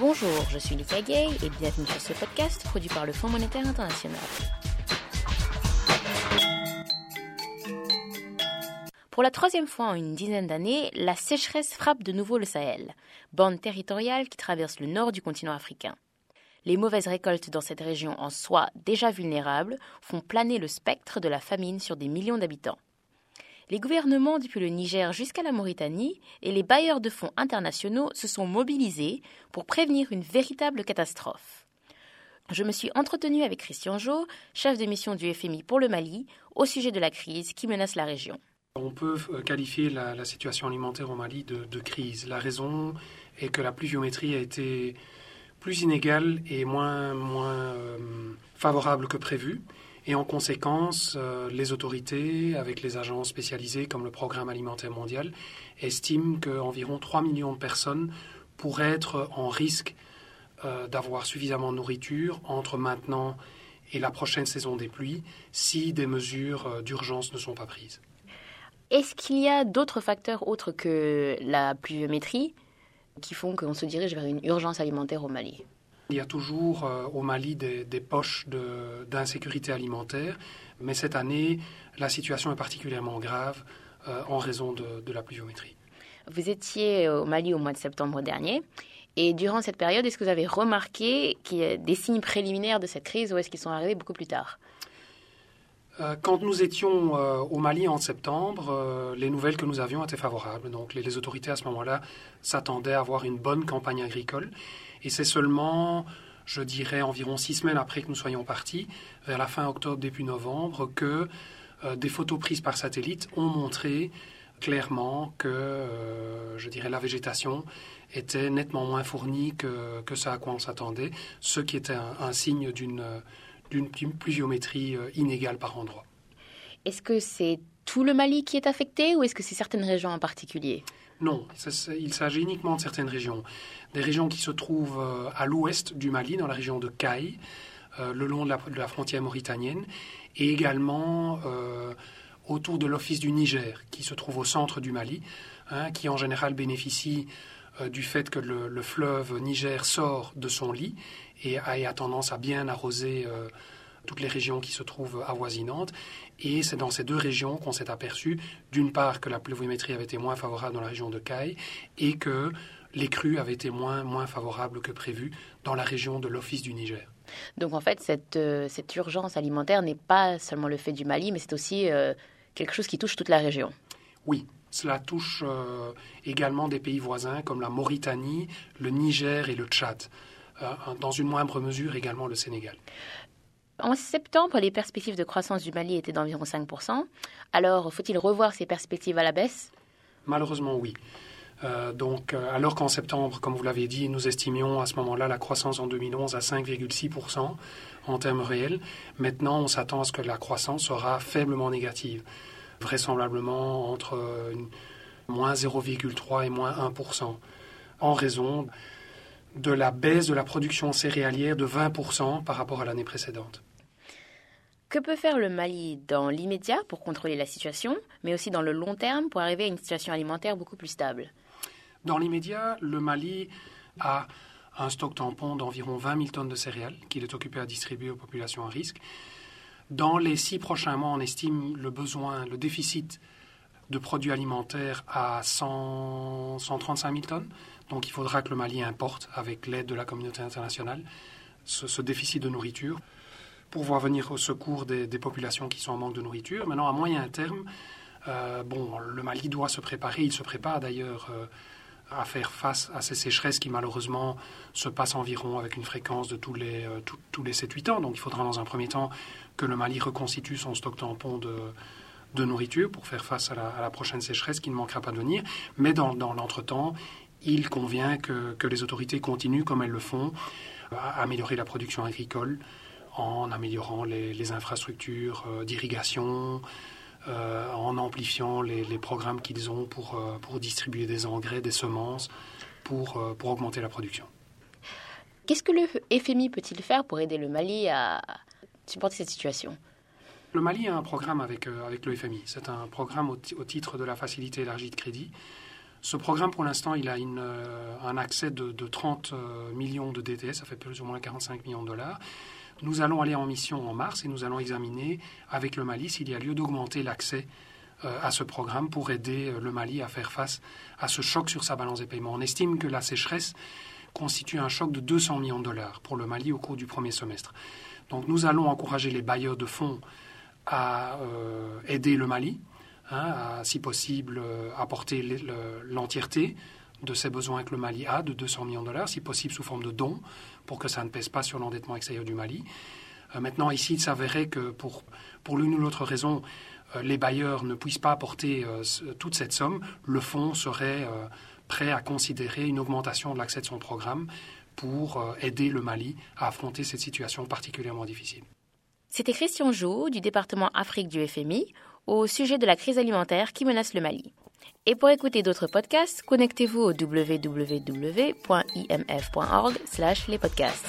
Bonjour, je suis Lucas Gay et bienvenue sur ce podcast produit par le Fonds monétaire international. Pour la troisième fois en une dizaine d'années, la sécheresse frappe de nouveau le Sahel, bande territoriale qui traverse le nord du continent africain. Les mauvaises récoltes dans cette région en soi déjà vulnérable font planer le spectre de la famine sur des millions d'habitants. Les gouvernements depuis le Niger jusqu'à la Mauritanie et les bailleurs de fonds internationaux se sont mobilisés pour prévenir une véritable catastrophe. Je me suis entretenue avec Christian Jo, chef de mission du FMI pour le Mali, au sujet de la crise qui menace la région. On peut euh, qualifier la, situation alimentaire au Mali de, crise. La raison est que la pluviométrie a été plus inégale et moins, euh, favorable que prévu. Et en conséquence, euh, les autorités, avec les agences spécialisées comme le Programme alimentaire mondial, estiment qu'environ 3 millions de personnes pourraient être en risque d'avoir suffisamment de nourriture entre maintenant et la prochaine saison des pluies si des mesures d'urgence ne sont pas prises. Est-ce qu'il y a d'autres facteurs autres que la pluviométrie qui font qu'on se dirige vers une urgence alimentaire au Mali? Il y a toujours euh, au Mali des, poches d'insécurité alimentaire, mais cette année, la situation est particulièrement grave euh, en raison de, la pluviométrie. Vous étiez au Mali au mois de septembre dernier, et durant cette période, est-ce que vous avez remarqué des signes préliminaires de cette crise ou est-ce qu'ils sont arrivés beaucoup plus tard? Quand nous étions euh, au Mali en septembre, euh, les nouvelles que nous avions étaient favorables. Donc les, autorités à ce moment-là s'attendaient à avoir une bonne campagne agricole. Et c'est seulement, je dirais, environ six semaines après que nous soyons partis, vers la fin octobre, début novembre, que des photos prises par satellite ont montré clairement que, je dirais, la végétation était nettement moins fournie que, que ce à quoi on s'attendait, ce qui était un signe d'une d'une pluviométrie euh, inégale par endroit. Est-ce que c'est tout le Mali qui est affecté ou est-ce que c'est certaines régions en particulier? Non, il s'agit uniquement de certaines régions. Des régions qui se trouvent euh, à l'ouest du Mali, dans la région de Caille, euh, le long de la, frontière mauritanienne, et également autour de l'Office du Niger, qui se trouve au centre du Mali, hein, qui en général bénéficie du fait que le, fleuve Niger sort de son lit et a, tendance à bien arroser euh, toutes les régions qui se trouvent avoisinantes. Et c'est dans ces deux régions qu'on s'est aperçu, d'une part, que la pluviométrie avait été moins favorable dans la région de Caille et que les crues avaient été moins, moins favorables que prévu dans la région de l'Office du Niger. Donc en fait, cette, euh, cette urgence alimentaire n'est pas seulement le fait du Mali, mais c'est aussi euh, quelque chose qui touche toute la région. Oui, cela touche également des pays voisins comme la Mauritanie, le Niger et le Tchad. Euh, dans une moindre mesure également le Sénégal. En septembre, les perspectives de croissance du Mali étaient d'environ 5%. Alors, faut-il revoir ces perspectives à la baisse? Malheureusement, oui. Euh, donc, euh, alors qu'en septembre, comme vous l'avez dit, nous estimions à ce moment-là la croissance en 2011 à 5,6% en termes réels, maintenant on s'attend à ce que la croissance sera faiblement négative, vraisemblablement entre moins 0,3 et moins 1%, en raison de la baisse de la production céréalière de 20% par rapport à l'année précédente. Que peut faire le Mali dans l'immédiat pour contrôler la situation, mais aussi dans le long terme pour arriver à une situation alimentaire beaucoup plus stable? Dans l'immédiat, le Mali a un stock tampon d'environ 20 000 tonnes de céréales qu'il est occupé à distribuer aux populations à risque. Dans les six prochains mois, on estime le besoin, le déficit de produits alimentaires à 100, 135 000 tonnes. Donc il faudra que le Mali importe, avec l'aide de la communauté internationale, ce, déficit de nourriture pour voir venir au secours des, populations qui sont en manque de nourriture. Maintenant, à moyen terme, euh, bon, le Mali doit se préparer, il se prépare d'ailleurs euh, à faire face à ces sécheresses qui malheureusement se passent environ avec une fréquence de tous les, euh, tous les 7-8 ans. Donc il faudra dans un premier temps que le Mali reconstitue son stock tampon de, de nourriture pour faire face à la, prochaine sécheresse qui ne manquera pas de venir. Mais dans, dans l'entretemps, il convient que, que, les autorités continuent, comme elles le font, à améliorer la production agricole en améliorant les, infrastructures euh, d'irrigation, euh, en amplifiant les, programmes qu'ils ont pour, euh, pour distribuer des engrais, des semences, pour, pour augmenter la production. Qu'est-ce que le FMI peut-il faire pour aider le Mali à supporter cette situation? Le Mali a un programme avec, avec le FMI. C'est un programme au, au, titre de la facilité élargie de crédit Ce programme, pour l'instant, il a euh, un accès de, 30 euh, millions de DTS, ça fait plus ou moins 45 millions de dollars. Nous allons aller en mission en mars et nous allons examiner avec le Mali s'il y a lieu d'augmenter l'accès euh, à ce programme pour aider le Mali à faire face à ce choc sur sa balance des paiements. On estime que la sécheresse constitue un choc de 200 millions de dollars pour le Mali au cours du premier semestre. Donc nous allons encourager les bailleurs de fonds à aider le Mali Hein, à, si possible, euh, apporter l'entièreté de ses besoins que le Mali a, de 200 millions de dollars, si possible sous forme de dons, pour que ça ne pèse pas sur l'endettement extérieur du Mali. Euh, maintenant, ici, il s'avérait que pour, l'une ou l'autre raison, euh, les bailleurs ne puissent pas apporter toute cette somme, le fonds serait prêt à considérer une augmentation de l'accès de son programme pour aider le Mali à affronter cette situation particulièrement difficile. C'était Christian Jo du département Afrique du FMI au sujet de la crise alimentaire qui menace le Mali. Et pour écouter d'autres podcasts, connectez-vous au www.imf.org/les podcasts.